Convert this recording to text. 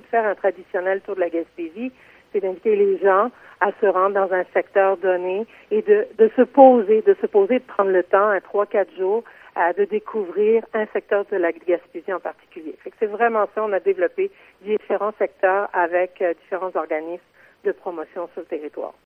de faire un traditionnel tour de la Gaspésie, c'est d'inviter les gens à se rendre dans un secteur donné et de, de se poser, de se poser, de prendre le temps, un trois, quatre jours, à de découvrir un secteur de la Gaspésie en particulier. c'est vraiment ça, on a développé différents secteurs avec euh, différents organismes de promotion sur le territoire.